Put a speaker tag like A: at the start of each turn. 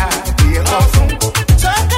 A: I feel awesome.